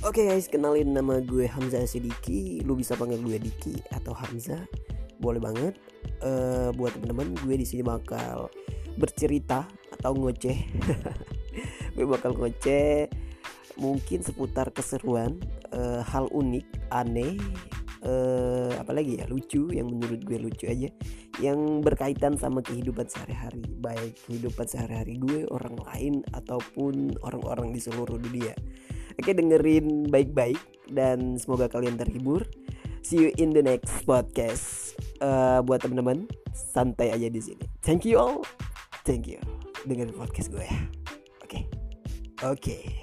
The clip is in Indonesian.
Oke guys, kenalin nama gue Hamzah Sidiki. Lu bisa panggil gue Diki atau Hamzah. Boleh banget. Eh buat teman-teman, gue di sini bakal bercerita atau ngoceh. gue bakal ngoceh mungkin seputar keseruan, eh, hal unik, aneh, eh, apalagi ya lucu yang menurut gue lucu aja yang berkaitan sama kehidupan sehari-hari baik kehidupan sehari-hari gue orang lain ataupun orang-orang di seluruh dunia oke dengerin baik-baik dan semoga kalian terhibur. See you in the next podcast. Eh, buat teman-teman santai aja di sini. Thank you all. Thank you. Dengerin podcast gue ya. Oke. Oke